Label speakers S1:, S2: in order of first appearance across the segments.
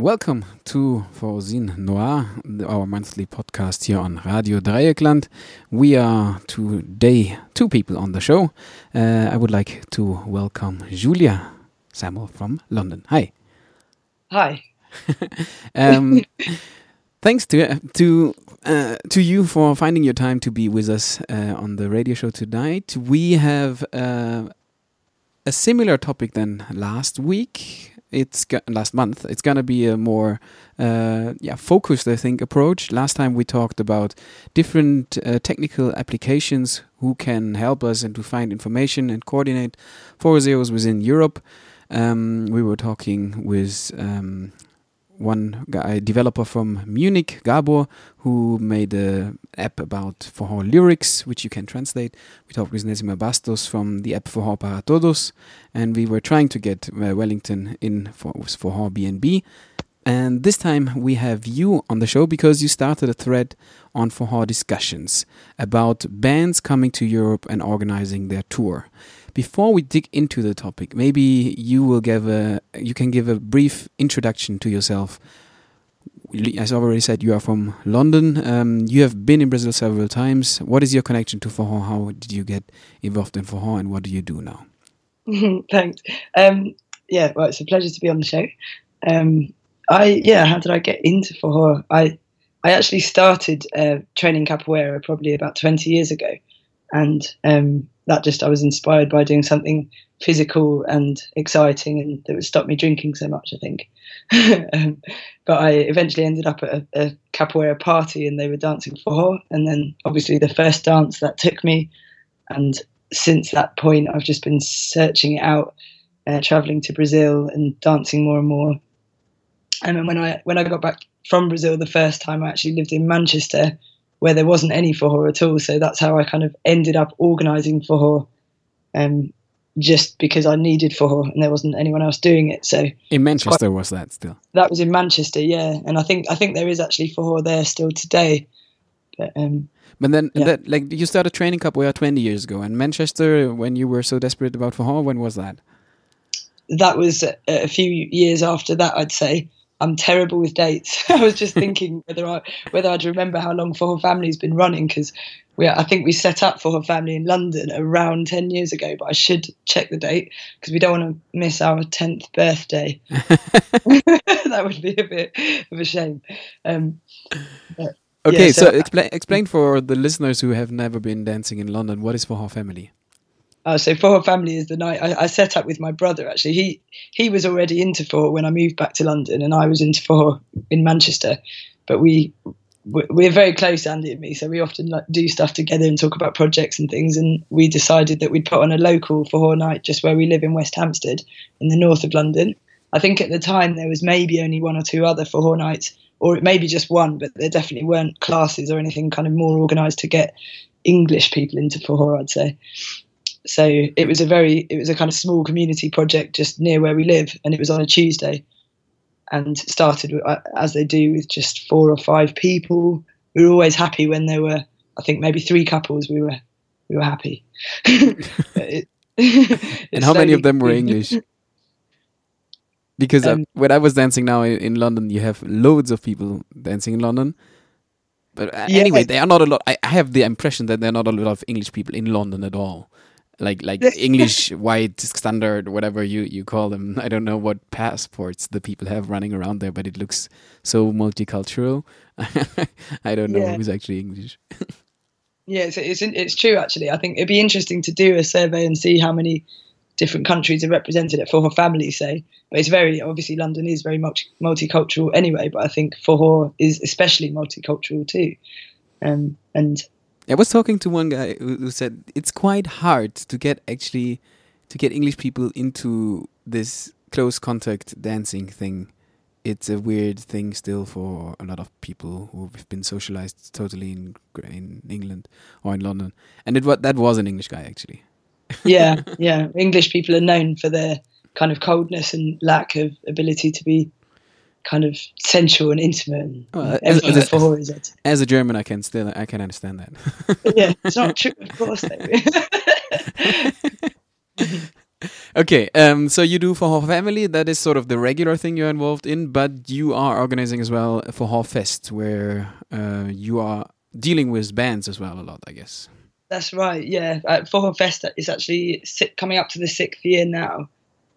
S1: Welcome to Voisin Noir, our monthly podcast here on Radio Dreyeckland. We are today two people on the show. Uh, I would like to welcome Julia Samuel from London. Hi.
S2: Hi.
S1: um, thanks to to uh, to you for finding your time to be with us uh, on the radio show tonight. We have uh, a similar topic than last week it's last month. It's gonna be a more uh, yeah focused, I think, approach. Last time we talked about different uh, technical applications who can help us and to find information and coordinate forrozeiros within Europe. Um, we were talking with um, one guy, developer from Munich, Gabor, who made an app about Forró lyrics, which you can translate. We talked with Nezima Bastos from the app Forró para Todos, and we were trying to get uh, Wellington in for Forró BNB. And this time we have you on the show because you started a thread on Forró discussions about bands coming to Europe and organizing their tour. Before we dig into the topic, maybe you will give a you can give a brief introduction to yourself. As I already said, you are from London. Um, you have been in Brazil several times. What is your connection to Forró? How did you get involved in Forró, and what do you do now?
S2: Thanks. Um, yeah, well, it's a pleasure to be on the show. Um, I yeah, how did I get into Forró? I I actually started uh, training capoeira probably about twenty years ago, and um, that just I was inspired by doing something physical and exciting, and that would stop me drinking so much. I think, um, but I eventually ended up at a, a, capoeira party, and they were dancing forró, and then obviously the first dance that took me, and since that point I've just been searching it out, uh, traveling to Brazil and dancing more and more. And then when I when I got back from Brazil the first time, I actually lived in Manchester where there wasn't any forró at all. So that's how I kind of ended up organising forró, um, just because I needed forró and there wasn't anyone else doing it. So
S1: in Manchester quite, was that still?
S2: That was in Manchester, yeah. And I think I think there is actually forró there still today. But, um,
S1: but then, yeah. that, like, you started training capoeira 20 years ago, and Manchester, when you were so desperate about forró. when was that?
S2: That was a, a few years after that, I'd say. I'm terrible with dates. I was just thinking whether I whether I'd remember how long Forró Family's been running because we I think we set up Forró Family in London around ten years ago, but I should check the date because we don't want to miss our tenth birthday. that would be a bit of a shame. Um,
S1: okay, yeah, so, so explain explain for the listeners who have never been dancing in London what is Forró Family.
S2: Uh, so Forró Family is the night I, I, set up with my brother. Actually, he he was already into forró when I moved back to London, and I was into forró in Manchester. But we we're very close, Andy and me, so we often like, do stuff together and talk about projects and things. And we decided that we'd put on a local for Forró night just where we live in West Hampstead, in the north of London. I think at the time there was maybe only one or two other for Forró nights, or it maybe just one, but there definitely weren't classes or anything kind of more organised to get English people into Forró. I'd say. So it was a very, it was a kind of small community project just near where we live, and it was on a Tuesday, and started uh, as they do with just four or five people. We were always happy when there were, I think maybe three couples. We were, we were happy.
S1: it, and how many of them were English? Because uh, um, when I was dancing now in London, you have loads of people dancing in London. But uh, yeah, anyway, there are not a lot. I have the impression that there are not a lot of English people in London at all like like English white standard whatever you you call them. I don't know what passports the people have running around there, but it looks so multicultural. I don't know yeah. who's actually English.
S2: yeah, it's, it's it's true actually. I think it'd be interesting to do a survey and see how many different countries are represented at Forró Family, say. But it's very obviously London is very multi- multicultural anyway. But I think Forró is especially multicultural too. Um, and
S1: I was talking to one guy who, said it's quite hard to get actually to get English people into this close contact dancing thing. It's a weird thing still for a lot of people who've been socialized totally in in England or in London. And it that was an English guy actually.
S2: yeah, yeah. English people are known for their kind of coldness and lack of ability to be kind of sensual and intimate. And, well, as,
S1: as, a, as, a German, I can still I can understand that.
S2: yeah, it's not true, of course.
S1: okay, um, so you do Forró Family. That is sort of the regular thing you're involved in, but you are organizing as well Forró Fest, where uh, you are dealing with bands as well a lot, I guess.
S2: That's right. Yeah, uh, for Fest is actually coming up to the sixth year now.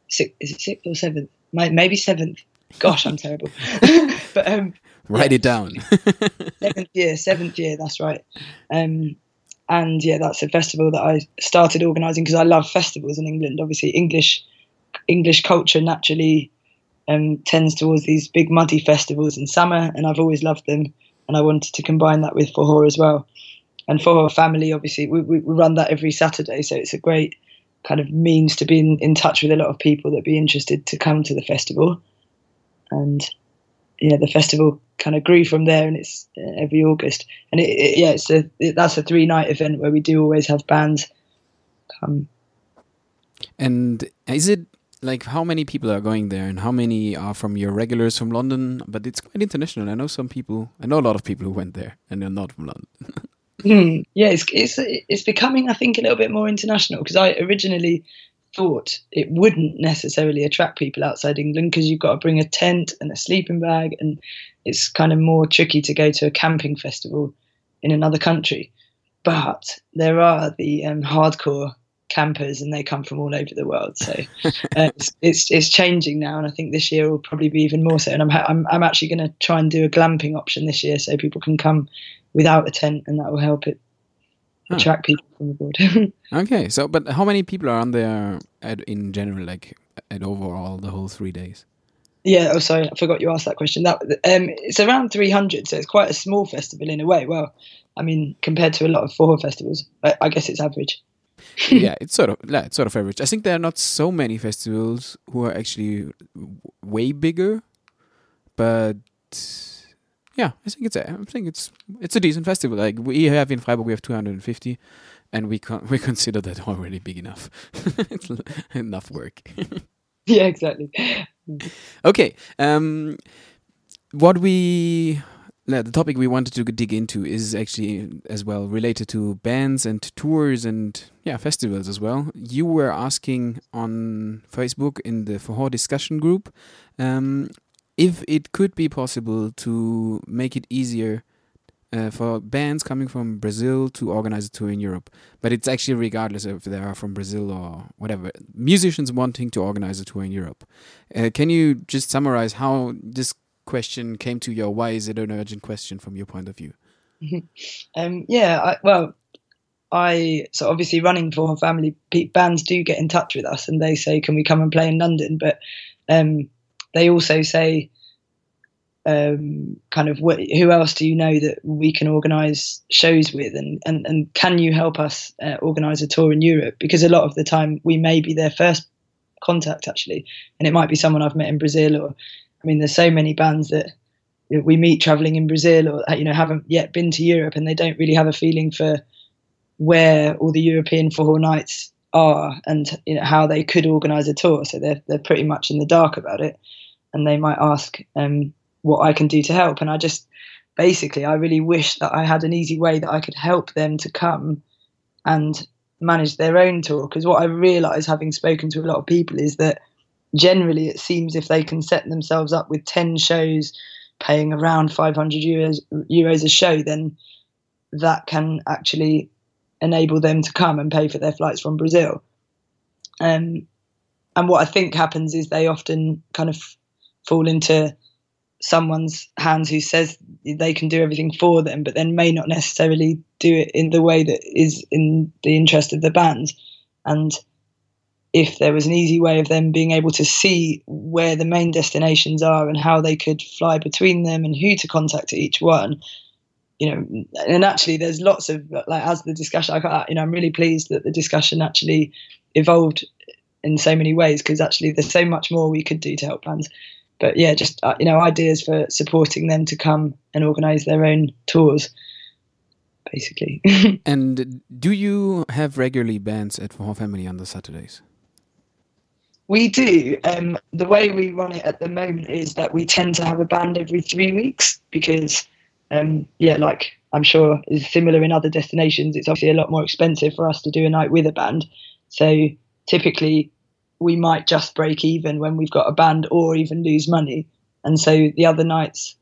S2: Six, is it sixth or seventh? Maybe seventh. Gosh, I'm terrible.
S1: but um, write yeah, it down.
S2: seventh year, seventh year. That's right. Um, and yeah, that's a festival that I started organising because I love festivals in England. Obviously, English English culture naturally um, tends towards these big muddy festivals in summer, and I've always loved them. And I wanted to combine that with Forró as well. And Forró Family, obviously, we, we run that every Saturday, so it's a great kind of means to be in, in touch with a lot of people that be interested to come to the festival. And yeah, the festival kind of grew from there, and it's uh, every August. And it, it, yeah, it's a it, that's a three night event where we do always have bands come.
S1: And is it like how many people are going there, and how many are from your regulars from London? But it's quite international. I know some people. I know a lot of people who went there, and they're not from London.
S2: mm, yeah, it's, it's it's becoming, I think, a little bit more international because I originally thought it wouldn't necessarily attract people outside England because you've got to bring a tent and a sleeping bag, and it's kind of more tricky to go to a camping festival in another country. But there are the um, hardcore campers, and they come from all over the world. So uh, it's, it's, it's changing now, and I think this year will probably be even more so. And I'm I'm, I'm actually going to try and do a glamping option this year, so people can come without a tent, and that will help it attract people from abroad.
S1: okay, so but how many people are on there at, in general, like at overall the whole three days?
S2: Yeah, oh sorry, I forgot you asked that question. That um, it's around 300, so it's quite a small festival in a way. Well, I mean, compared to a lot of forró festivals, I, I guess it's average.
S1: yeah, it's sort of yeah, it's sort of average. I think there are not so many festivals who are actually way bigger, but yeah, I think it's a, I think it's it's a decent festival. Like we have in Freiburg, we have 250, and we con- we consider that already big enough. It's enough work.
S2: yeah, exactly.
S1: okay. Um, what we the topic we wanted to dig into is actually as well related to bands and tours and yeah festivals as well. You were asking on Facebook in the Forró discussion group um, if it could be possible to make it easier uh, for bands coming from Brazil to organize a tour in Europe. But it's actually regardless if they are from Brazil or whatever. Musicians wanting to organize a tour in Europe. Uh, can you just summarize how this question came to you? Why is it an urgent question from your point of view?
S2: um, yeah, I, well, I so obviously running for family bands do get in touch with us and they say, "Can we come and play in London?" But um, they also say, um, kind of wh- who else do you know that we can organise shows with, and, and and can you help us uh, organise a tour in Europe? Because a lot of the time we may be their first contact actually, and it might be someone I've met in Brazil, or I mean, there's so many bands that we meet traveling in Brazil, or you know haven't yet been to Europe, and they don't really have a feeling for where all the European forró nights are and you know how they could organise a tour. So they're they're pretty much in the dark about it and they might ask um, what I can do to help. And I just basically, I really wish that I had an easy way that I could help them to come and manage their own tour. Because what I realise, having spoken to a lot of people, is that generally it seems if they can set themselves up with 10 shows paying around 500 euros, euros a show, then that can actually enable them to come and pay for their flights from Brazil. Um, and what I think happens is they often kind of fall into someone's hands who says they can do everything for them, but then may not necessarily do it in the way that is in the interest of the band. And if there was an easy way of them being able to see where the main destinations are and how they could fly between them and who to contact at each one, you know, and actually there's lots of like as the discussion, I, you know, I'm really pleased that the discussion actually evolved in so many ways because actually there's so much more we could do to help bands but yeah, just uh, you know, ideas for supporting them to come and organise their own tours, basically.
S1: and do you have regularly bands at Forró Family on the Saturdays?
S2: We do. Um, the way we run it at the moment is that we tend to have a band every three weeks because, um, yeah, like I'm sure is similar in other destinations. It's obviously a lot more expensive for us to do a night with a band. So typically we might just break even when we've got a band or even lose money. And so the other nights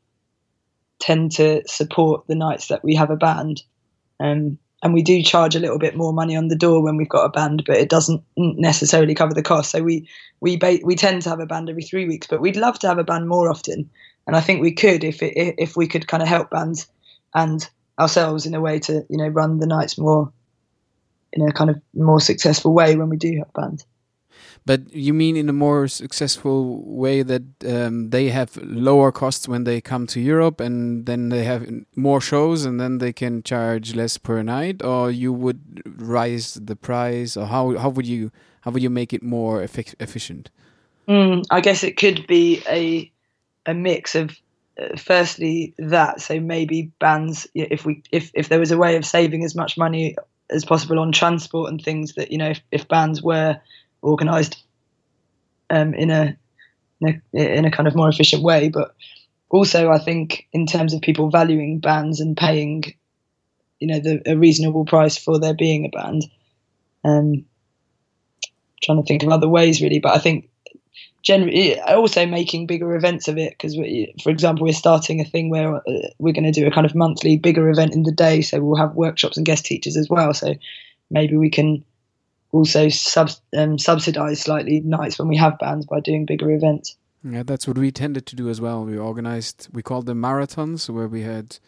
S2: tend to support the nights that we have a band. Um, and we do charge a little bit more money on the door when we've got a band, but it doesn't necessarily cover the cost. So we we ba- we tend to have a band every three weeks, but we'd love to have a band more often. And I think we could if it, if we could kind of help bands and ourselves in a way to you know run the nights more in a kind of more successful way when we do have bands.
S1: But you mean in a more successful way that um, they have lower costs when they come to Europe, and then they have more shows, and then they can charge less per night, or you would rise the price, or how how would you how would you make it more efficient?
S2: Mm, I guess it could be a a mix of uh, firstly that so maybe bands if we if if there was a way of saving as much money as possible on transport and things that you know if, if bands were organised um, in a, in a in a kind of more efficient way. But also, I think in terms of people valuing bands and paying, you know, the, a reasonable price for there being a band. Um, trying to think of other ways really, but I think generally also making bigger events of it because for example we're starting a thing where uh, we're going to do a kind of monthly bigger event in the day so we'll have workshops and guest teachers as well so maybe we can also sub, um, subsidize slightly nights when we have bands by doing bigger events.
S1: Yeah, that's what we tended to do as well. We organized, we called them marathons, where we had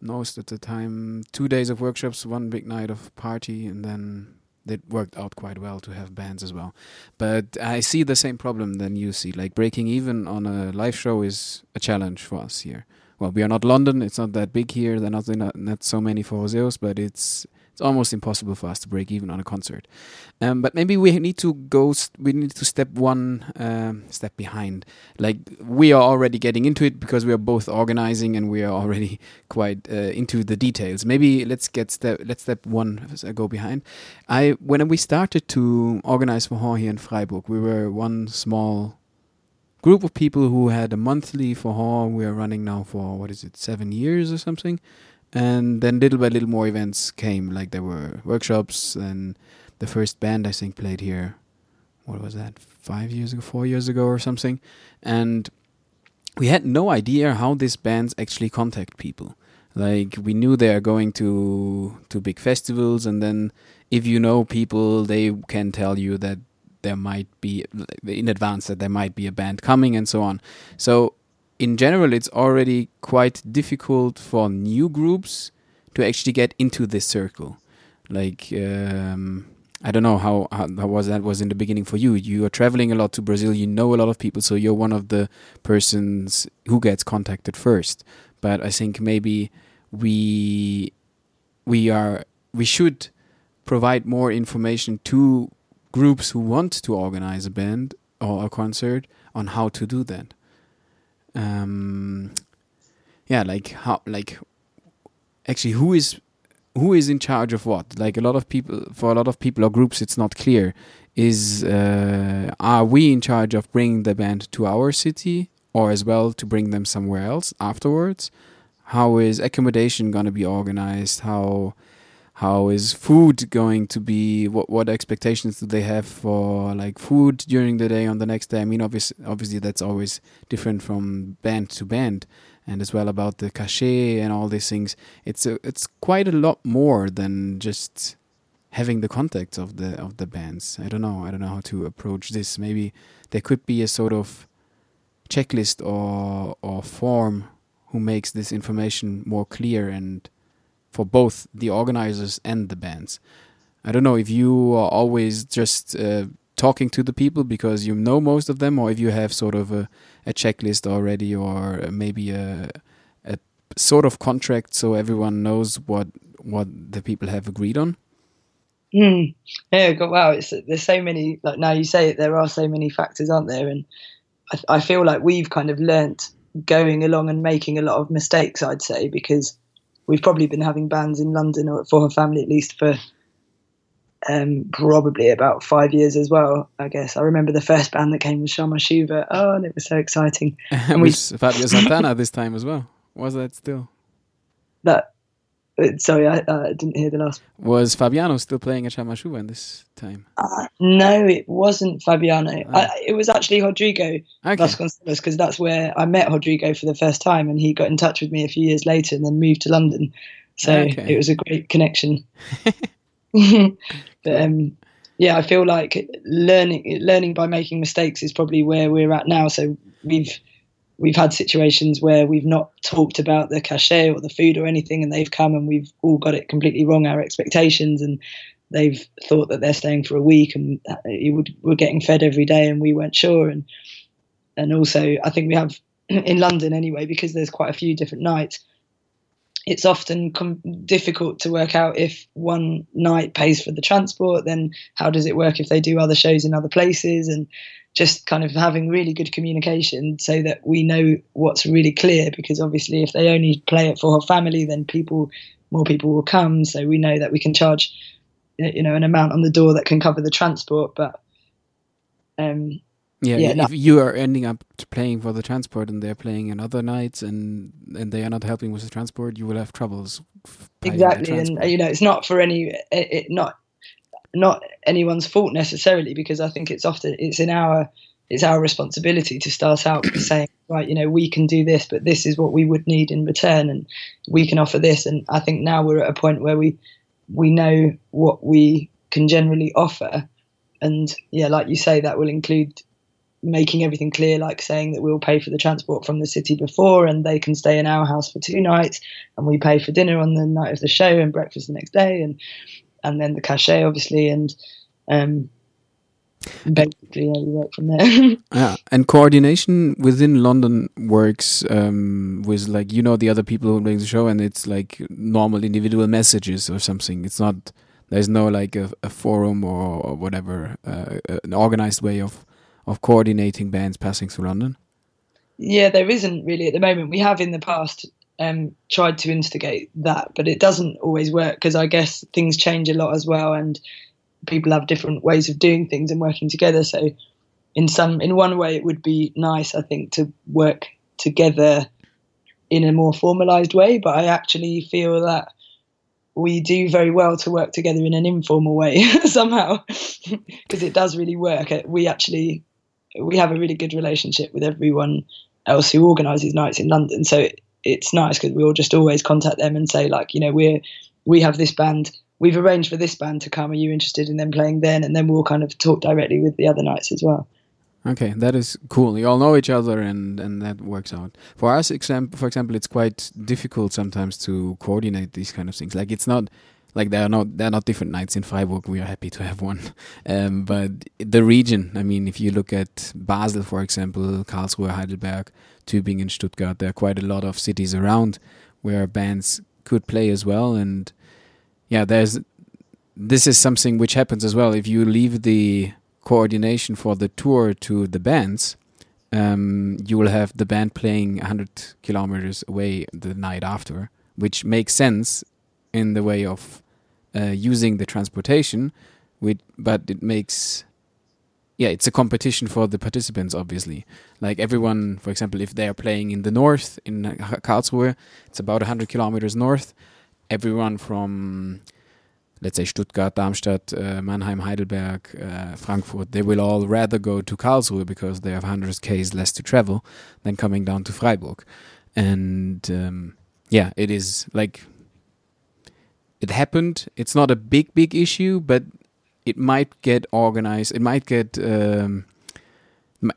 S1: most at the time two days of workshops, one big night of party, and then it worked out quite well to have bands as well. But I see the same problem than you see. Like breaking even on a live show is a challenge for us here. Well, we are not London; it's not that big here. There are not not so many forrozeiros, but it's it's almost impossible for us to break even on a concert. Um, but maybe we need to go. We need to step one um, step behind. Like we are already getting into it because we are both organizing and we are already quite uh, into the details. Maybe let's get step. Let's step one uh, go behind. I when we started to organize for here in Freiburg, we were one small group of people who had a monthly for We are running now for what is it, seven years or something and then little by little more events came like there were workshops and the first band i think played here what was that five years ago four years ago or something. And we had no idea how these bands actually contact people. Like we knew they are going to to big festivals and then if you know people they can tell you that there might be in advance that there might be a band coming and so on. So in general, it's already quite difficult for new groups to actually get into this circle. Like, um, I don't know how, how, how was that was in the beginning for you. You are traveling a lot to Brazil. You know a lot of people, so you're one of the persons who gets contacted first. But I think maybe we we are we should provide more information to groups who want to organize a band or a concert on how to do that um, yeah, like how, like actually who is who is in charge of what? Like a lot of people, for a lot of people or groups, it's not clear. Is uh, are we in charge of bringing the band to our city, or as well to bring them somewhere else afterwards? How is accommodation going to be organized? How how is food going to be? What what expectations do they have for like food during the day on the next day? I mean obviously obviously that's always different from band to band and as well about the cachet and all these things. It's a, it's quite a lot more than just having the contacts of the of the bands. I don't know i don't know how to approach this. Maybe there could be a sort of checklist or or form who makes this information more clear and for both the organizers and the bands. I don't know if you are always just uh, talking to the people because you know most of them, or if you have sort of a, a checklist already, or maybe a, a sort of contract so everyone knows what what the people have agreed on.
S2: Mm. Yeah, wow! It's, there's so many. Like now you say it, there are so many factors, aren't there? And I, I feel like we've kind of learnt going along and making a lot of mistakes. I'd say because we've probably been having bands in London or Forró Family at least for um, probably about five years as well. I guess I remember the first band that came was Chama Chuva. Oh, and it was so exciting.
S1: And we Fabio Santana this time as well. Was that still?
S2: That sorry, I uh, didn't hear the last.
S1: Was Fabiano still playing at Chama Chuva in this time?
S2: Uh, no, it wasn't Fabiano.
S1: Ah.
S2: I, it was actually Rodrigo
S1: Okay.
S2: Vasconcelos because that's where I met Rodrigo for the first time, and he got in touch with me a few years later, and then moved to London. So
S1: Okay.
S2: it was a great connection. but um, yeah, I feel like learning learning by making mistakes is probably where we're at now. So we've we've had situations where we've not talked about the cachet or the food or anything, and they've come and we've all got it completely wrong, our expectations, and they've thought that they're staying for a week and uh, would, we're getting fed every day, and we weren't sure. And and also, I think we have in London anyway because there's quite a few different nights. It's often com- difficult to work out if one night pays for the transport, then how does it work if they do other shows in other places, and just kind of having really good communication so that we know what's really clear because obviously if they only play it Forró Family then people more people will come so we know that we can charge you know an amount on the door that can cover the transport but um
S1: Yeah,
S2: Yeah,
S1: if
S2: no.
S1: you are ending up playing for the transport and they're playing in other nights and and they are not helping with the transport, you will have troubles. f- paying the
S2: exactly and you know it's not for any it, it not not anyone's fault necessarily because i think it's often it's in our it's our responsibility to start out saying right you know we can do this but this is what we would need in return and we can offer this. And i think now we're at a point where we we know what we can generally offer. And yeah like you say that will include making everything clear like saying that we'll pay for the transport from the city before and they can stay in our house for two nights and we pay for dinner on the night of the show and breakfast the next day. And and then the cachet obviously and um basically yeah, we work from there
S1: Yeah, and coordination within London works um, with like you know the other people who make the show, and it's like normal individual messages or something. It's not there's no like a, a forum or, or whatever uh, an organized way of of coordinating bands passing through London.
S2: yeah there isn't really at the moment we have in the past um tried to instigate that but it doesn't always work because i guess things change a lot as well and people have different ways of doing things and working together. So in some in one way it would be nice i think to work together in a more formalized way but i actually feel that we do very well to work together in an informal way somehow because it does really work. Uh, we actually we have a really good relationship with everyone else who organises nights in london so it, it's nice because we'll just always contact them and say like you know we're we have this band we've arranged for this band to come are you interested in them playing then and then we'll kind of talk directly with the other nights as well
S1: Okay, that is cool. You all know each other, and and that works out. For us, example for example, it's quite difficult sometimes to coordinate these kind of things. Like it's not like there are not there are not different nights in Freiburg. We are happy to have one, um, but the region. I mean, if you look at Basel, for example, Karlsruhe, Heidelberg, Tübingen, Stuttgart, there are quite a lot of cities around where bands could play as well. And yeah, there's this is something which happens as well. If you leave the coordination for the tour to the bands, um, you will have the band playing 100 kilometers away the night after, which makes sense in the way of uh, using the transportation, with, but it makes yeah, it's a competition for the participants, obviously. Like everyone, for example, if they are playing in the north, in uh, Karlsruhe, it's about 100 kilometers north. Everyone from let's say Stuttgart, Darmstadt, uh, Mannheim, Heidelberg, uh, Frankfurt, they will all rather go to Karlsruhe because they have 100 k's less to travel than coming down to Freiburg. And um, yeah, it is like it happened. It's not a big, big issue, but it might get organized. It might get um,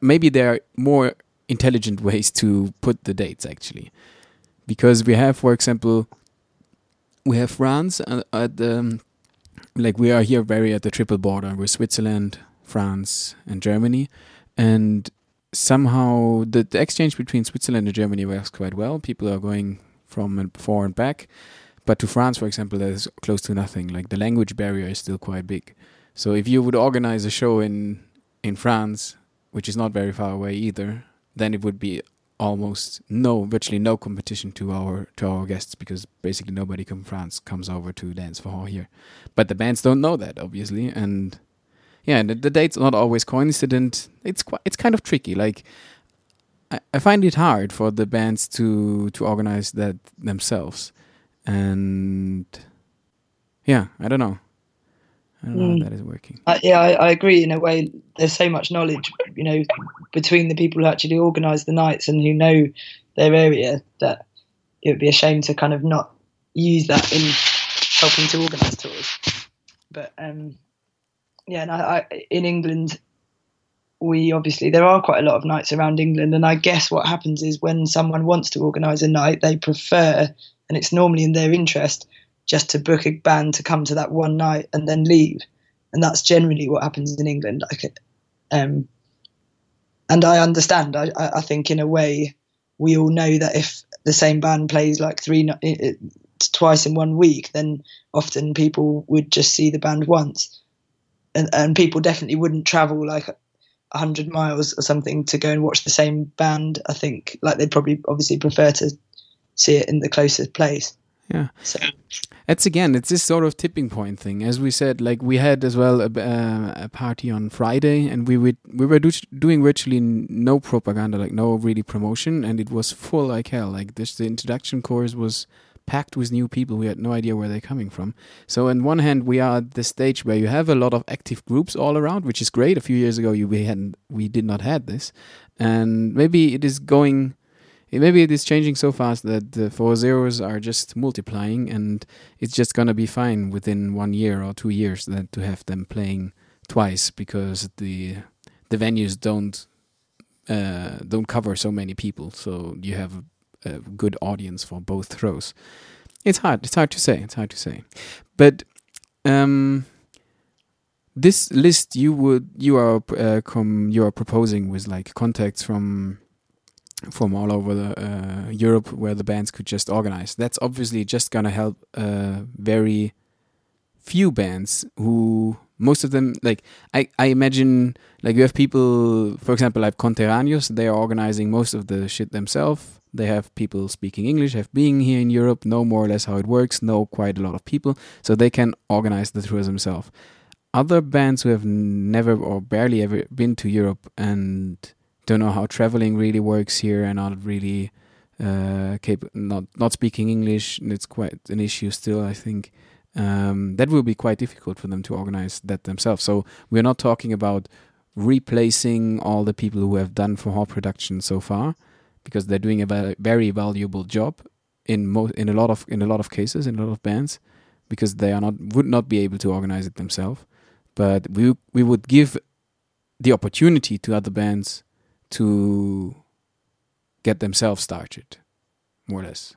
S1: maybe there are more intelligent ways to put the dates actually, because we have, for example, we have France uh, at the like we are here very at the triple border with Switzerland, France, and Germany, and somehow the, the exchange between Switzerland and Germany works quite well. People are going from and for and back, but to France, for example, there's close to nothing. Like the language barrier is still quite big. So if you would organize a show in in France, which is not very far away either, then it would be almost no, virtually no competition to our to our guests because basically nobody from France comes over to dance forró here. But the bands don't know that obviously, and yeah, the, the dates are not always coincident. It's quite it's kind of tricky. Like I, I find it hard for the bands to to organize that themselves. and yeah, I don't know. I don't know
S2: Mm.
S1: how that is working.
S2: Uh, yeah, I, I agree. In a way, there's so much knowledge, you know, between the people who actually organise the nights and who know their area that it would be a shame to kind of not use that in helping to organise tours. But um, yeah, and I, I, in England, we obviously there are quite a lot of nights around England, and I guess what happens is when someone wants to organise a night, they prefer, and it's normally in their interest, just to book a band to come to that one night and then leave, and that's generally what happens in England. Like, um, and I understand. I, I think in a way, we all know that if the same band plays like three twice in one week, then often people would just see the band once, and and people definitely wouldn't travel like hundred miles or something to go and watch the same band. I think like they'd probably obviously prefer to see it in the closest place.
S1: Yeah.
S2: So
S1: It's again, it's this sort of tipping point thing. As we said, like we had as well a, uh, a party on Friday, and we would we were do, doing virtually no propaganda, like no really promotion, and it was full like hell. Like this, the introduction course was packed with new people. We had no idea where they're coming from. So on one hand, we are at the stage where you have a lot of active groups all around, which is great. A few years ago, you we hadn't, we did not had this, and maybe it is going. Maybe it is changing so fast that the forrozeiros are just multiplying, and it's just gonna be fine within one year or two years that to have them playing twice because the the venues don't uh, don't cover so many people, so you have a, good audience for both throws. It's hard. It's hard to say. It's hard to say, but um, this list you would you are uh, com you are proposing with like contacts from from all over the, uh, Europe where the bands could just organize. That's obviously just gonna help uh, very few bands who most of them like I, I imagine like you have people for example like Conterrâneos they are organizing most of the shit themselves they have people speaking English have been here in Europe know more or less how it works know quite a lot of people so they can organize the tours themselves other bands who have never or barely ever been to Europe and don't know how traveling really works here and not really uh, cap- not not speaking English. And It's quite an issue still, I think. Um, that will be quite difficult for them to organize that themselves. So we're not talking about replacing all the people who have done forró production so far, because they're doing a ve- very valuable job in mo- in a lot of in a lot of cases in a lot of bands, because they are not would not be able to organize it themselves. But we we would give the opportunity to other bands to get themselves started, more or less.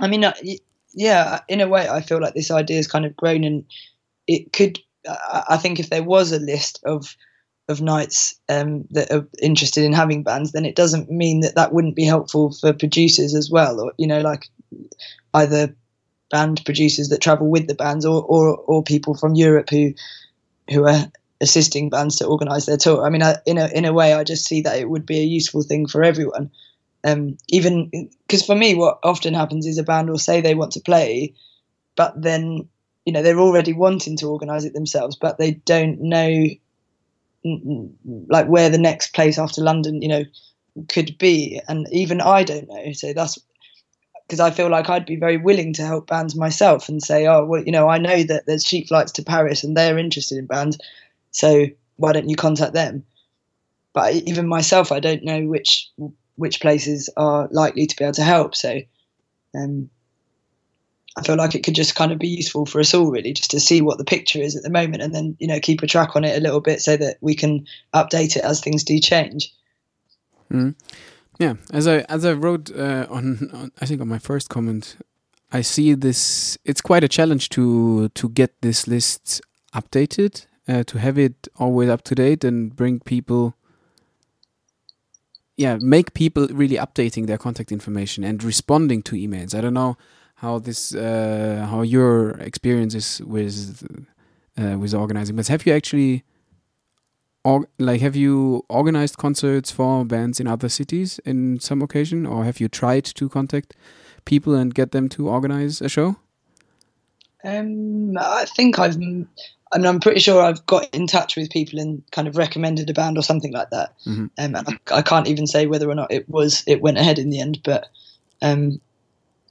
S2: I mean, uh, yeah, in a way, I feel like this idea has kind of grown, and it could. I I think if there was a list of of nights um, that are interested in having bands, then it doesn't mean that that wouldn't be helpful for producers as well, or you know, like either band producers that travel with the bands, or or, or people from Europe who who are assisting bands to organise their tour. I mean, I, in a in a way, I just see that it would be a useful thing for everyone. Um, even because for me, what often happens is a band will say they want to play, but then you know they're already wanting to organise it themselves, but they don't know like where the next place after London, you know, could be, and even I don't know. So that's because I feel like I'd be very willing to help bands myself and say, oh, well, you know, I know that there's cheap flights to Paris and they're interested in bands, so why don't you contact them? But even myself, I don't know which which places are likely to be able to help. So um, I feel like it could just kind of be useful for us all, really, just to see what the picture is at the moment, and then you know keep a track on it a little bit so that we can update it as things do change.
S1: Mm. Yeah, as I as I wrote uh, on, on, I think on my first comment, I see this. It's quite a challenge to to get this list updated, uh, to have it always up to date, and bring people. Yeah, make people really updating their contact information and responding to emails. I don't know how this, uh, how your experience is with uh, with organizing, but have you actually? Or, like have you organized concerts for bands in other cities in some occasion or have you tried to contact people and get them to organize a show
S2: Um, I think I've, I mean, I'm pretty sure I've got in touch with people and kind of recommended a band or something like that.
S1: Mhm.
S2: Um, and I, I can't even say whether or not it was it went ahead in the end, but um,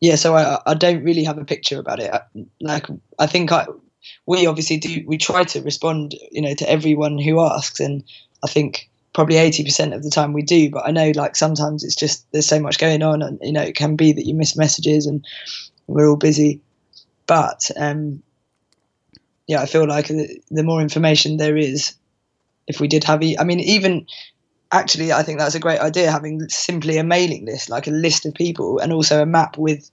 S2: yeah, so I I don't really have a picture about it. I, like I think I we obviously do we try to respond you know to everyone who asks and I think probably 80% of the time we do but I know like sometimes it's just there's so much going on and you know it can be that you miss messages and we're all busy but um yeah I feel like the, the more information there is if we did have e- I mean even actually I think that's a great idea having simply a mailing list like a list of people and also a map with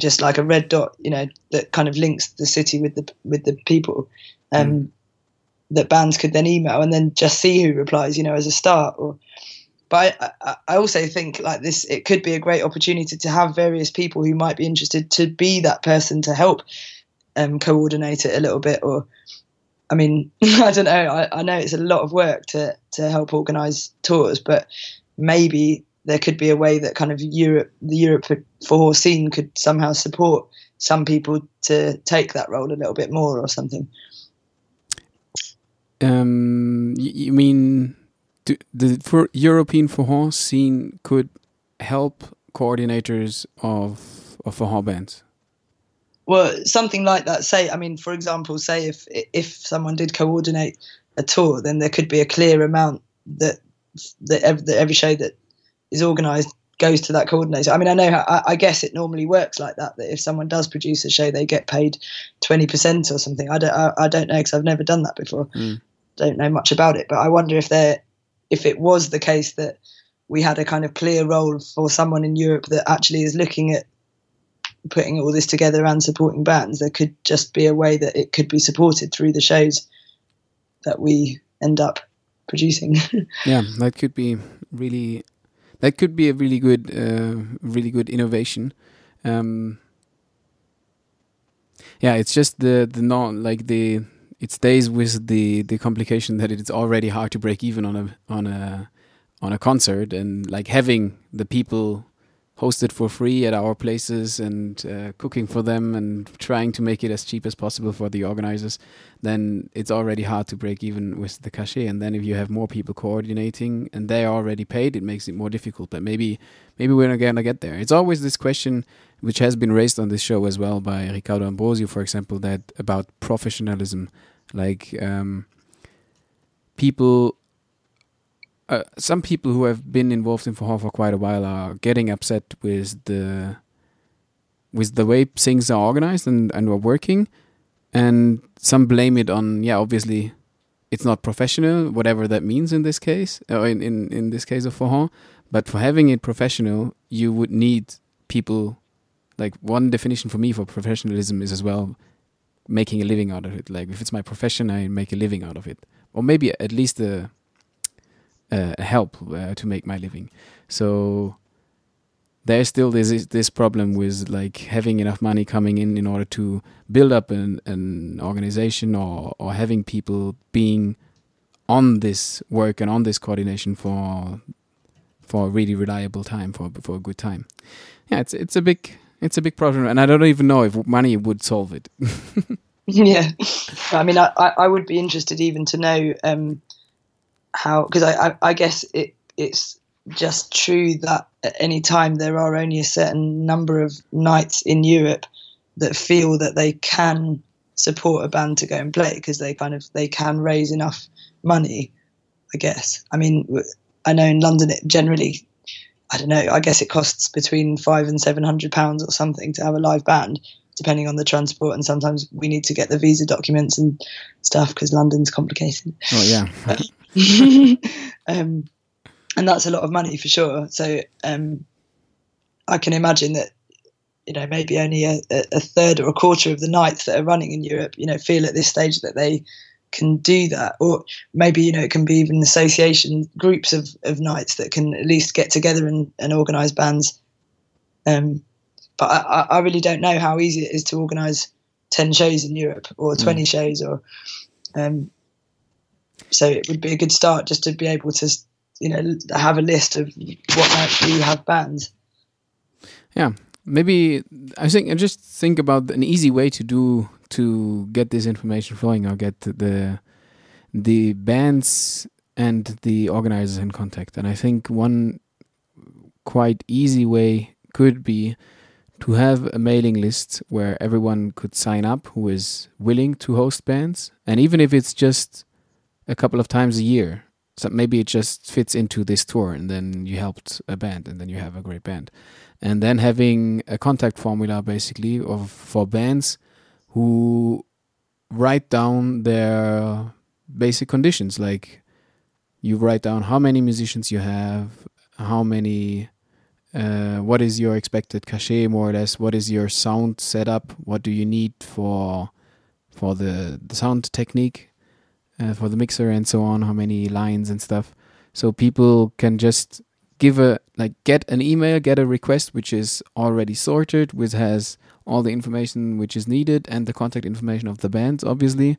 S2: just like a red dot you know that kind of links the city with the with the people um mm. that bands could then email and then just see who replies you know as a start or but I, I also think like this it could be a great opportunity to have various people who might be interested to be that person to help um, coordinate it a little bit or I mean, I don't know. I, I know it's a lot of work to to help organise tours, but maybe there could be a way that kind of Europe, the Europe for, horse scene, could somehow support some people to take that role a little bit more or something.
S1: Um, you mean do, the for European forró scene could help coordinators of of for bands?
S2: well something like that say i mean for example say if if someone did coordinate a tour then there could be a clear amount that that every, that every show that is organized goes to that coordinator i mean i know how, I, I, guess it normally works like that that if someone does produce a show they get paid 20% or something i don't i, I don't know because i've never done that before mm. don't know much about it but i wonder if there if it was the case that we had a kind of clear role for someone in europe that actually is looking at putting all this together and supporting bands, there could just be a way that it could be supported through the shows that we end up producing.
S1: yeah, that could be really, that could be a really good, uh, really good innovation. Um, yeah, it's just the the not like the it stays with the the complication that it's already hard to break even on a on a on a concert and like having the people hosted for free at our places and uh, cooking for them and trying to make it as cheap as possible for the organizers, then it's already hard to break even with the cachet. And then if you have more people coordinating and they are already paid, it makes it more difficult. But maybe maybe we're not gonna get there. It's always this question which has been raised on this show as well by Ricardo Ambrosio, for example, that about professionalism, like um, people uh, some people who have been involved in Forró for quite a while are getting upset with the with the way things are organized and, and are working. And some blame it on yeah obviously it's not professional whatever that means in this case or in, in, in this case of Forró but for having it professional you would need people like one definition for me for professionalism is as well making a living out of it like if it's my profession I make a living out of it or maybe at least a uh, help uh, to make my living. So there's still this this problem with like having enough money coming in in order to build up an, an organization or or having people being on this work and on this coordination for for a really reliable time for for a good time. Yeah, it's it's a big it's a big problem, and I don't even know if money would solve it.
S2: yeah, I mean, I, I would be interested even to know um, how because I, I, I guess it it's just true that at any time there are only a certain number of nights in Europe that feel that they can support a band to go and play because they kind of they can raise enough money i guess i mean i know in london it generally i don't know i guess it costs between five and seven hundred pounds or something to have a live band depending on the transport and sometimes we need to get the visa documents and stuff because london's complicated
S1: oh yeah
S2: um, and that's a lot of money for sure. So um, I can imagine that you know maybe only a, a, third or a quarter of the nights that are running in Europe, you know, feel at this stage that they can do that, or maybe you know it can be even association groups of, of nights that can at least get together and, and organise bands. Um, but I, I really don't know how easy it is to organise ten shows in Europe or twenty mm. shows or um, so it would be a good start just to be able to, you know, have a list of what you have bands.
S1: Yeah, maybe I think I just think about an easy way to do to get this information flowing or get the the bands and the organizers in contact. And I think one quite easy way could be to have a mailing list where everyone could sign up who is willing to host bands, and even if it's just a couple of times a year, so maybe it just fits into this tour, and then you helped a band, and then you have a great band, and then having a contact formula basically of for bands who write down their basic conditions. Like you write down how many musicians you have how many uh, what is your expected cachet more or less? What is your sound setup? What do you need for for the, the sound technique uh, for the mixer and so on? How many lines and stuff? So people can just give a like get an email get a request which is already sorted which has all the information which is needed and the contact information of the band obviously.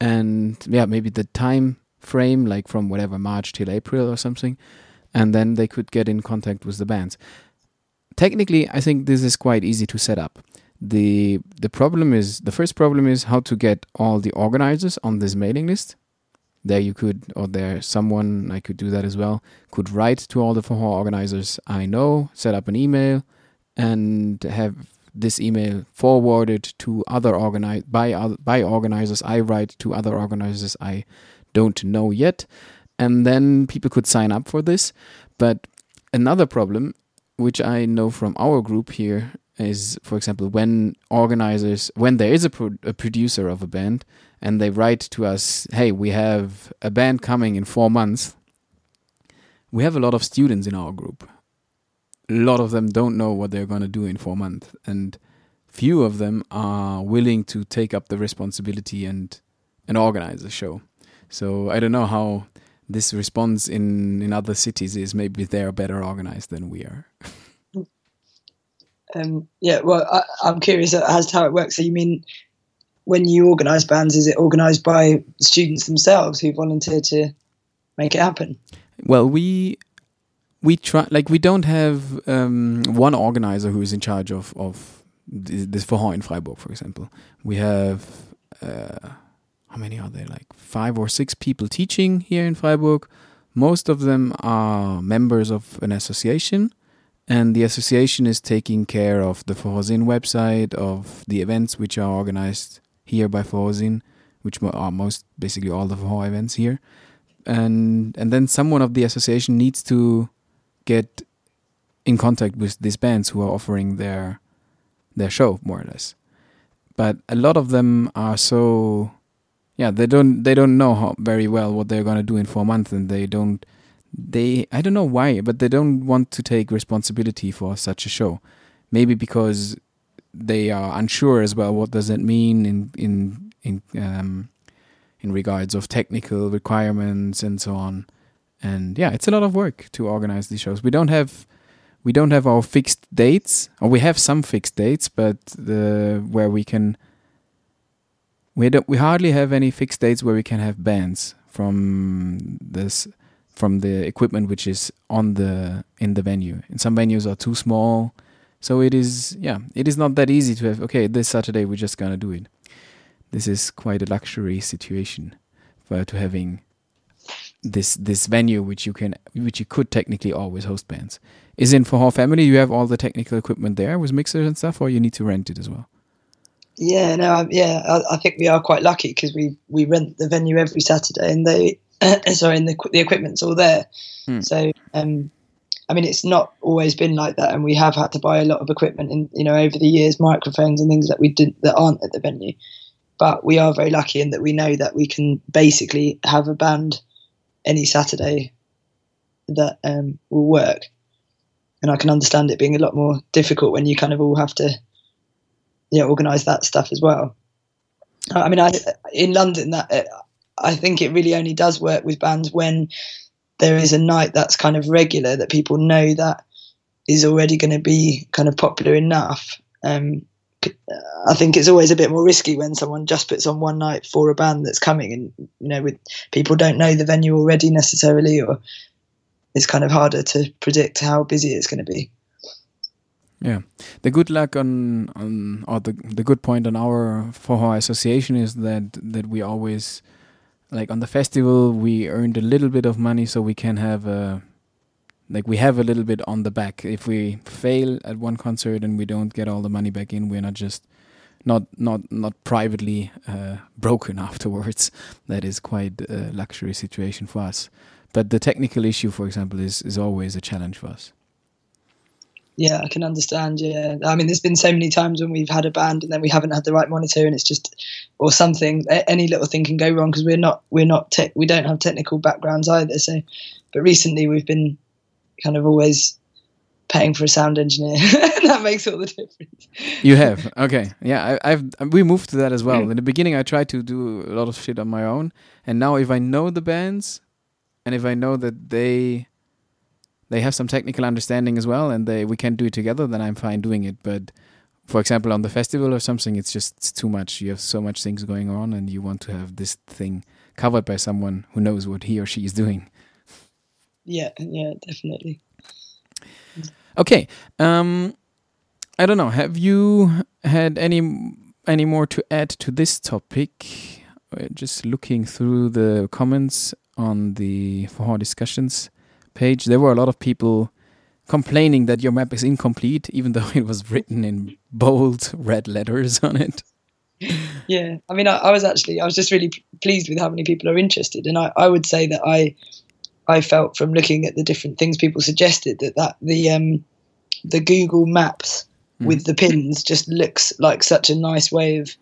S1: And yeah maybe the time frame like from whatever march till april or something. And then they could get in contact with the bands. Technically i think this is quite easy to set up. The the problem is the first problem is how to get all the organizers on this mailing list. There you could or there someone i could do that as well could write to all the Forró organizers i know set up an email and have this email forwarded to other organize by other, by organizers. I write to other organizers i don't know yet. And then people could sign up for this. But another problem which i know from our group here is for example when organizers when there is a, pro a producer of a band and they write to us hey we have a band coming in 4 months we have a lot of students in our group a lot of them don't know what they're going to do in 4 months and few of them are willing to take up the responsibility and and organize the show so i don't know how this response in in other cities is maybe they're better organized than we are
S2: um, yeah, well, I, am curious as to how it works. So you mean when you organise bands, is it organised by students themselves who volunteer to make it happen?
S1: Well, we we try like we don't have um, one organizer who is in charge of of this Forró in Freiburg, for example. We have uh, how many are there? Like five or six people teaching here in Freiburg. Most of them are members of an association and the association is taking care of the Forrosin website, of the events which are organized here by Forrosin, which are most basically all the Forró events here. And and then someone of the association needs to get in contact with these bands who are offering their their show more or less. But a lot of them are so yeah, they don't they don't know how, very well what they're going to do in 4 months and they don't they I don't know why, but they don't want to take responsibility for such a show. Maybe because they are unsure as well. What does that mean in in in um, in regards of technical requirements and so on? And yeah, it's a lot of work to organize these shows. We don't have we don't have our fixed dates, or we have some fixed dates, but the where we can we don't we hardly have any fixed dates where we can have bands from this from the equipment which is on the in the venue. And some venues are too small, so it is yeah, it is not that easy to have. Okay, this Saturday we're just gonna do it. This is quite a luxury situation for to having this this venue which you can which you could technically always host bands. Is in Forró Family you have all the technical equipment there with mixers and stuff, or you need to rent it as well?
S2: Yeah, no, yeah, I, I think we are quite lucky because we we rent the venue every Saturday, and they sorry, and the the equipment's all there. Hmm. So, um, I mean, it's not always been like that, and we have had to buy a lot of equipment and you know over the years, microphones and things that we didn't that aren't at the venue. But we are very lucky in that we know that we can basically have a band any Saturday that um, will work. And I can understand it being a lot more difficult when you kind of all have to, yeah, organise that stuff as well. I mean, I, in London, that I think it really only does work with bands when there is a night that's kind of regular that people know that is already going to be kind of popular enough. Um, I think it's always a bit more risky when someone just puts on one night for a band that's coming, and you know, with people don't know the venue already necessarily, or it's kind of harder to predict how busy it's going to be.
S1: Yeah, the good luck on on or the the good point on our Forró association is that that we always like on the festival we earned a little bit of money so we can have a like we have a little bit on the back. If we fail at one concert and we don't get all the money back in, we're not just not not not privately uh, broken afterwards. That is quite a luxury situation for us. But the technical issue, for example, is is always a challenge for us.
S2: Yeah, I can understand. Yeah, I mean, there's been so many times when we've had a band and then we haven't had the right monitor, and it's just or something. Any little thing can go wrong because we're not we're not te- we don't have technical backgrounds either. So, but recently we've been kind of always paying for a sound engineer. that makes all the difference.
S1: You have okay, yeah. I, have we moved to that as well. Mm. In the beginning, I tried to do a lot of shit on my own, and now if I know the bands, and if I know that they they have some technical understanding as well and they we can do it together then i'm fine doing it but for example on the festival or something it's just it's too much you have so much things going on and you want to have this thing covered by someone who knows what he or she is doing
S2: yeah yeah definitely.
S1: Okay um i don't know have you had any any more to add to this topic? Just looking through the comments on the Forró discussions page, there were a lot of people complaining that your map is incomplete, even though it was written in bold red letters on it.
S2: Yeah, I mean, I, I was actually, I was just really pleased with how many people are interested, and I, I would say that I, I felt from looking at the different things people suggested that that the um, the Google Maps mm. with the pins just looks like such a nice way of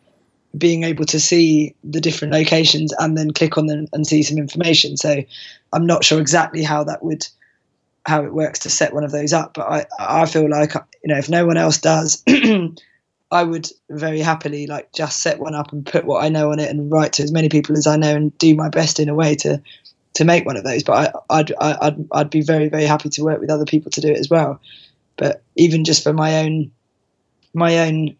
S2: being able to see the different locations and then click on them and see some information. So I'm not sure exactly how that would how it works to set one of those up, but I I feel like you know if no one else does. I would very happily like just set one up and put what I know on it and write to as many people as I know and do my best in a way to to make one of those. But I, I'd I'd I'd be very very happy to work with other people to do it as well. But even just for my own my own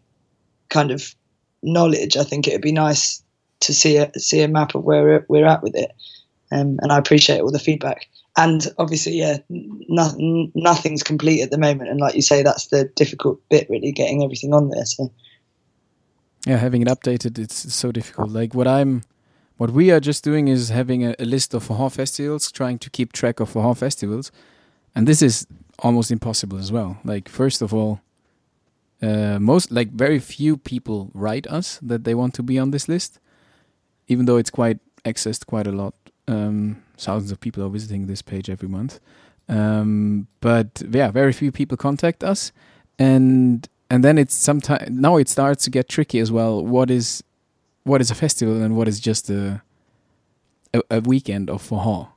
S2: kind of knowledge, I think it would be nice to see a see a map of where we're, we're at with it. Um, and I appreciate all the feedback. And obviously, yeah, no, nothing's complete at the moment. And like you say, that's the difficult bit, really, getting everything on there. So,
S1: yeah, having it updated, it's so difficult. Like what I'm, what we are just doing is having a, a list of Forró festivals, trying to keep track of Forró festivals, and this is almost impossible as well. Like first of all, uh, most like very few people write us that they want to be on this list, even though it's quite accessed quite a lot. Um, thousands of people are visiting this page every month, um, but yeah, very few people contact us, and and then it's sometimes now it starts to get tricky as well. What is what is a festival and what is just a a, a weekend of Forró?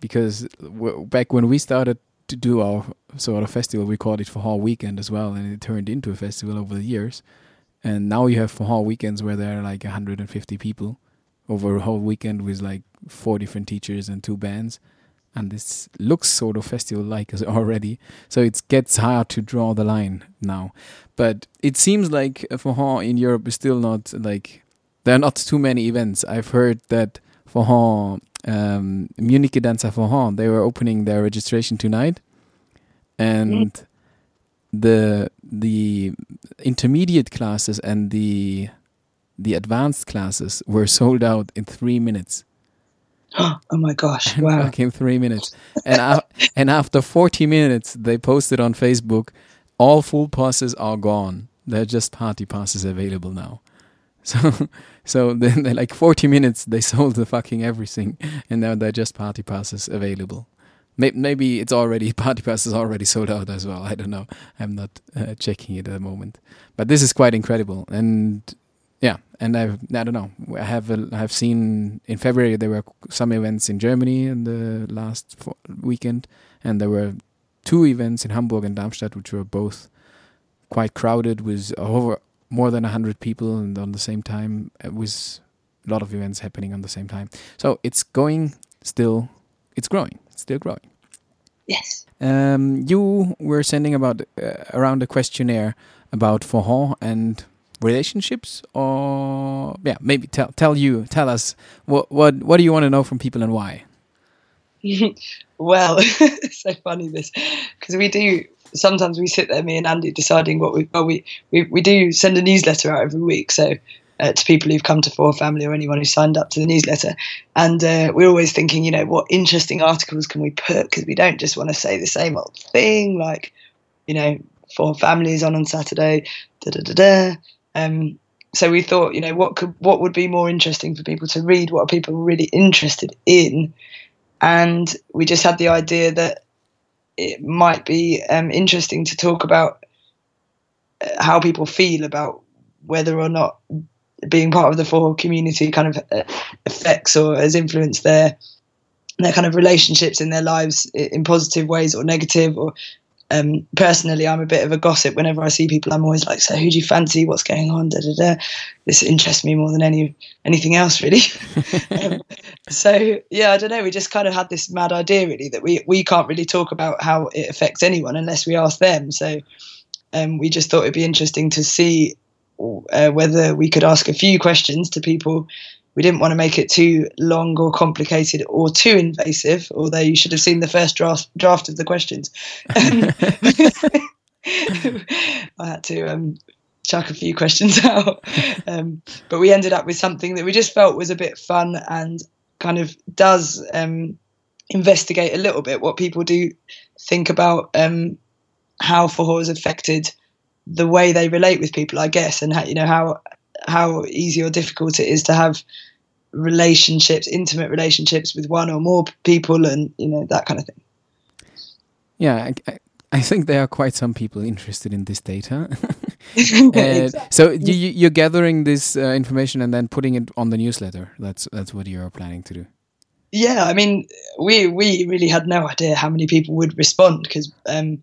S1: Because back when we started to do our sort of festival. We called it Forró Weekend as well, and it turned into a festival over the years. And now you have Forró weekends where there are like 150 people over a whole weekend with like four different teachers and two bands. And this looks sort of festival like already. So it gets hard to draw the line now. But it seems like Forró in Europe is still not like, there are not too many events. I've heard that Forró um, Munich Danza Forró, they were opening their registration tonight, and mm. the the intermediate classes and the the advanced classes were sold out in three minutes.
S2: oh my gosh! Wow!
S1: Came three minutes, and uh, and after forty minutes, they posted on Facebook, all full passes are gone. They're just party passes available now. So so then they like 40 minutes they sold the fucking everything and now they're just party passes available. Maybe it's already party passes already sold out as well. I don't know. I'm not uh, checking it at the moment, but this is quite incredible. And yeah, and I've I don't know. I have uh, I have seen in February there were some events in Germany in the last weekend, and there were two events in Hamburg and Darmstadt, which were both quite crowded with over more than 100 people and on the same time with a lot of events happening on the same time. So it's going still it's growing it's still growing.
S2: Yes.
S1: Um, you were sending about uh, around a questionnaire about Forró and relationships or yeah maybe tell tell you tell us what what what do you want to know from people and why?
S2: Well it's so funny this because we do sometimes we sit there, me and Andy, deciding what we well we we, we do send a newsletter out every week. So uh, to people who've come to Forró Family or anyone who signed up to the newsletter. And uh, we're always thinking, you know, what interesting articles can we put? Because we don't just want to say the same old thing, like, you know, Forró Family's on on Saturday, da da da da. Um, so we thought, you know, what could what would be more interesting for people to read? What are people really interested in? And we just had the idea that it might be um, interesting to talk about uh, how people feel about whether or not being part of the Forró community kind of uh, affects or has influenced their their kind of relationships in their lives in positive ways or negative or um, personally, I'm a bit of a gossip. Whenever I see people, I'm always like, "So, who do you fancy? What's going on?" Da, da, da. This interests me more than any anything else, really. um, so, yeah, I don't know. We just kind of had this mad idea, really, that we we can't really talk about how it affects anyone unless we ask them. So, um, we just thought it'd be interesting to see uh, whether we could ask a few questions to people we didn't want to make it too long or complicated or too invasive, although you should have seen the first draft draft of the questions. I had to um, chuck a few questions out, um, but we ended up with something that we just felt was a bit fun and kind of does um, investigate a little bit what people do think about um, how Forró has affected the way they relate with people, I guess, and how, you know how how easy or difficult it is to have relationships, intimate relationships with one or more people, and you know that kind of thing.
S1: Yeah, I, I think there are quite some people interested in this data. uh, exactly. So you, you're gathering this uh, information and then putting it on the newsletter. That's that's what you're planning to do.
S2: Yeah, I mean, we we really had no idea how many people would respond because. Um,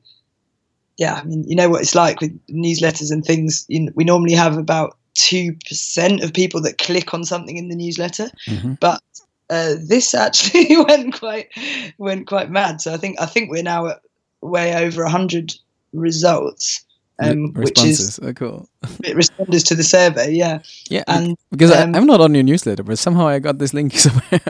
S2: yeah, I mean, you know what it's like with newsletters and things. You know, we normally have about two percent of people that click on something in the newsletter, mm-hmm. but uh, this actually went quite went quite mad. So I think I think we're now at way over hundred results.
S1: Um, which is oh, cool.
S2: it responds to the survey, yeah.
S1: Yeah, and because um, I, am not on your newsletter, but somehow I got this link somewhere.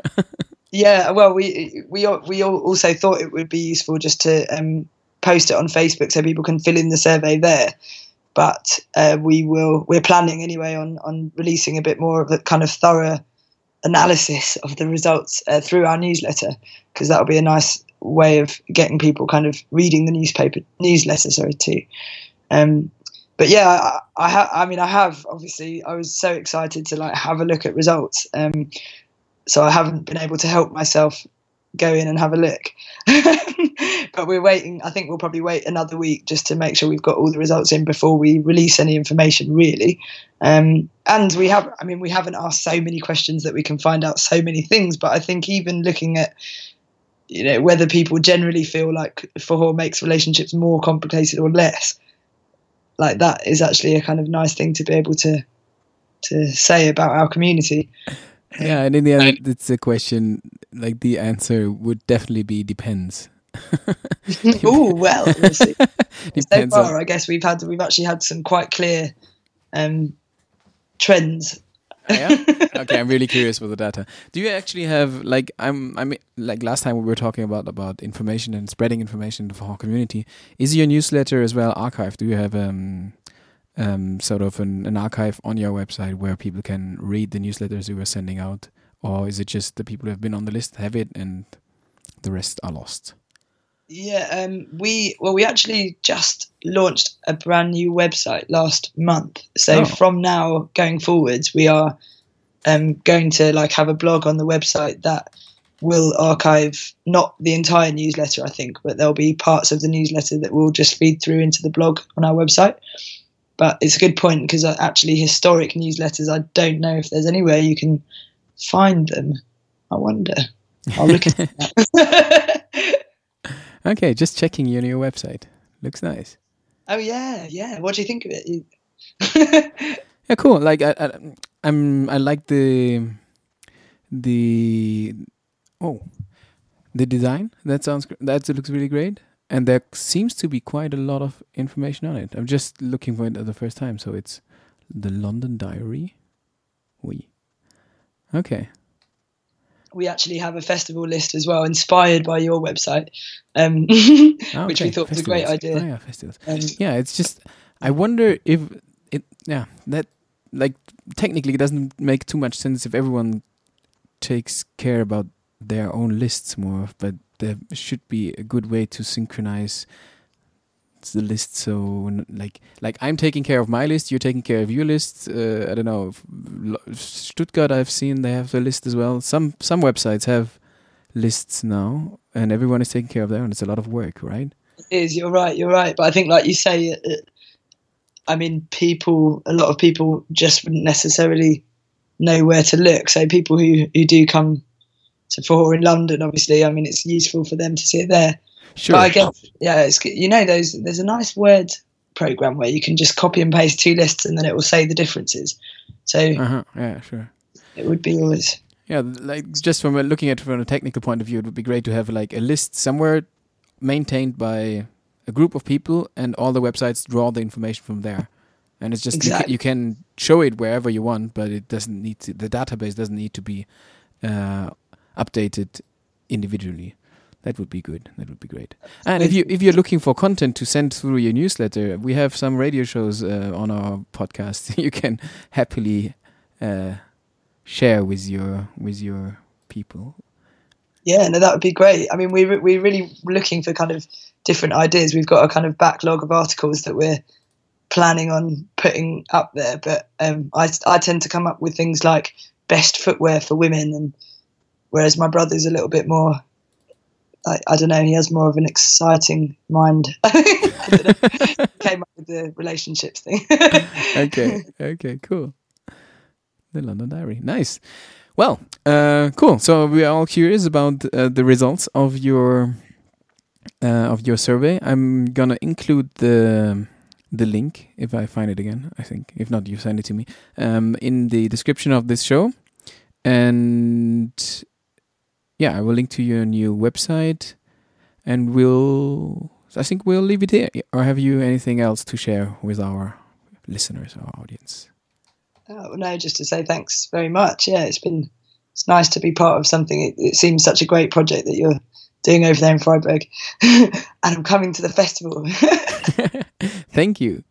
S2: yeah, well, we we we also thought it would be useful just to um, post it on Facebook so people can fill in the survey there but uh, we will we're planning anyway on on releasing a bit more of a kind of thorough analysis of the results uh, through our newsletter because that'll be a nice way of getting people kind of reading the newspaper newsletter sorry too. Um, but yeah I, I, ha- I mean I have obviously I was so excited to like have a look at results um, so I haven't been able to help myself go in and have a look. but we're waiting. I think we'll probably wait another week just to make sure we've got all the results in before we release any information, really. Um, and we have, I mean, we haven't asked so many questions that we can find out so many things. But I think even looking at, you know, whether people generally feel like Forró makes relationships more complicated or less, like that is actually a kind of nice thing to be able to to say about our community.
S1: Yeah, and in the end, it's a question. Like the answer would definitely be depends.
S2: oh well, we'll see. so far, on... I guess we've had we've actually had some quite clear um, trends.
S1: Oh, yeah? Okay, I'm really curious with the data. Do you actually have like I'm I mean like last time we were talking about about information and spreading information to the whole community. Is your newsletter as well archived? Do you have um um, sort of an, an archive on your website where people can read the newsletters you are sending out, or is it just the people who have been on the list have it and the rest are lost?
S2: Yeah, um, we well, we actually just launched a brand new website last month. So oh. from now going forwards, we are um, going to like have a blog on the website that will archive not the entire newsletter, I think, but there'll be parts of the newsletter that will just feed through into the blog on our website. But it's a good point because uh, actually, historic newsletters, I don't know if there's anywhere you can find them. I wonder. I'll look at that.
S1: okay, just checking you on your website. Looks nice.
S2: Oh yeah, yeah. What do you think of it?
S1: yeah, cool. Like I, I, I'm, I like the, the, oh, the design. That sounds. That looks really great and there seems to be quite a lot of information on it. I'm just looking for it at the first time. So it's the London Diary. We. Okay.
S2: We actually have a festival list as well, inspired by your website, um, okay. which we thought festivals. was a great idea.
S1: Oh, yeah, festivals. Um, yeah, it's just I wonder if it. Yeah, that like technically it doesn't make too much sense if everyone takes care about their own lists more, but there should be a good way to synchronize the list so like like I'm taking care of my list, you're taking care of your list. Uh, I don't know, Stuttgart I've seen they have a list as well. Some some websites have lists now, and everyone is taking care of their own. It's a lot of work, right?
S2: It is. You're right. You're right. But I think, like you say, it, it, I mean, people. A lot of people just wouldn't necessarily know where to look. So people who who do come to Forró in London, obviously, I mean, it's useful for them to see it there.
S1: Sure.
S2: But I guess, yeah, it's you know, those there's a nice word program where you can just copy and paste two lists and then it will say the differences. So
S1: uh-huh. yeah, sure.
S2: It would be always
S1: yeah, like just from looking at it from a technical point of view, it would be great to have like a list somewhere maintained by a group of people, and all the websites draw the information from there. And it's just
S2: exactly.
S1: you, can, you, can, show it wherever you want, but it doesn't need to, the database doesn't need to be uh, updated individually. That would be good. That would be great. And if you if you're looking for content to send through your newsletter, we have some radio shows uh, on our podcast. you can happily uh, share with your with your people.
S2: Yeah, no, that would be great. I mean, we re- we're really looking for kind of different ideas. We've got a kind of backlog of articles that we're planning on putting up there, but um, I I tend to come up with things like best footwear for women, and whereas my brother's a little bit more I, I, don't know. He has more of an exciting mind. Came up with the relationships thing.
S1: okay. Okay. Cool. The London Diary. Nice. Well, uh, cool. So we are all curious about uh, the results of your uh, of your survey. I'm gonna include the the link if I find it again. I think if not, you send it to me um, in the description of this show, and yeah, I will link to your new website, and we'll. I think we'll leave it here. Or have you anything else to share with our listeners or audience?
S2: Oh, no, just to say thanks very much. Yeah, it's been it's nice to be part of something. It, it seems such a great project that you're doing over there in Freiburg, and I'm coming to the festival.
S1: Thank you.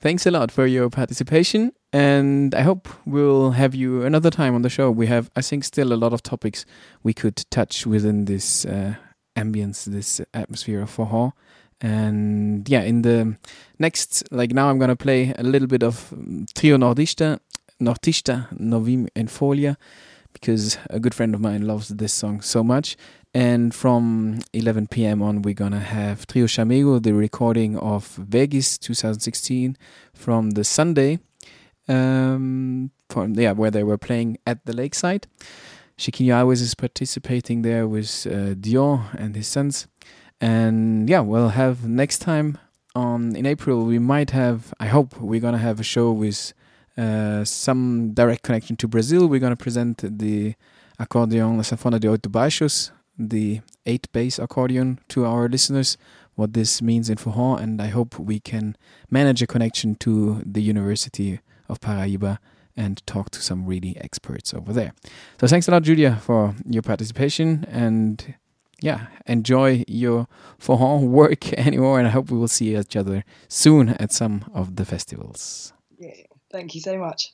S1: Thanks a lot for your participation, and I hope we'll have you another time on the show. We have, I think, still a lot of topics we could touch within this uh, ambience, this atmosphere of Forró. And yeah, in the next, like now, I'm gonna play a little bit of um, Trio Nordista, Nordista, Novim and Folia, because a good friend of mine loves this song so much. And from 11 p.m. on, we're gonna have Trio Chamego, the recording of Vegas 2016 from the Sunday, um, from yeah, where they were playing at the lakeside. Chiquinho Alves is participating there with uh, Dion and his sons, and yeah, we'll have next time on in April. We might have. I hope we're gonna have a show with uh, some direct connection to Brazil. We're gonna present the accordion La Sanfona de Oito Baixos the eight bass accordion to our listeners, what this means in Forró, and I hope we can manage a connection to the University of Paraíba and talk to some really experts over there. So thanks a lot, Julia, for your participation and yeah, enjoy your Forró work anymore, and I hope we will see each other soon at some of the festivals.
S2: Yeah, thank you so much.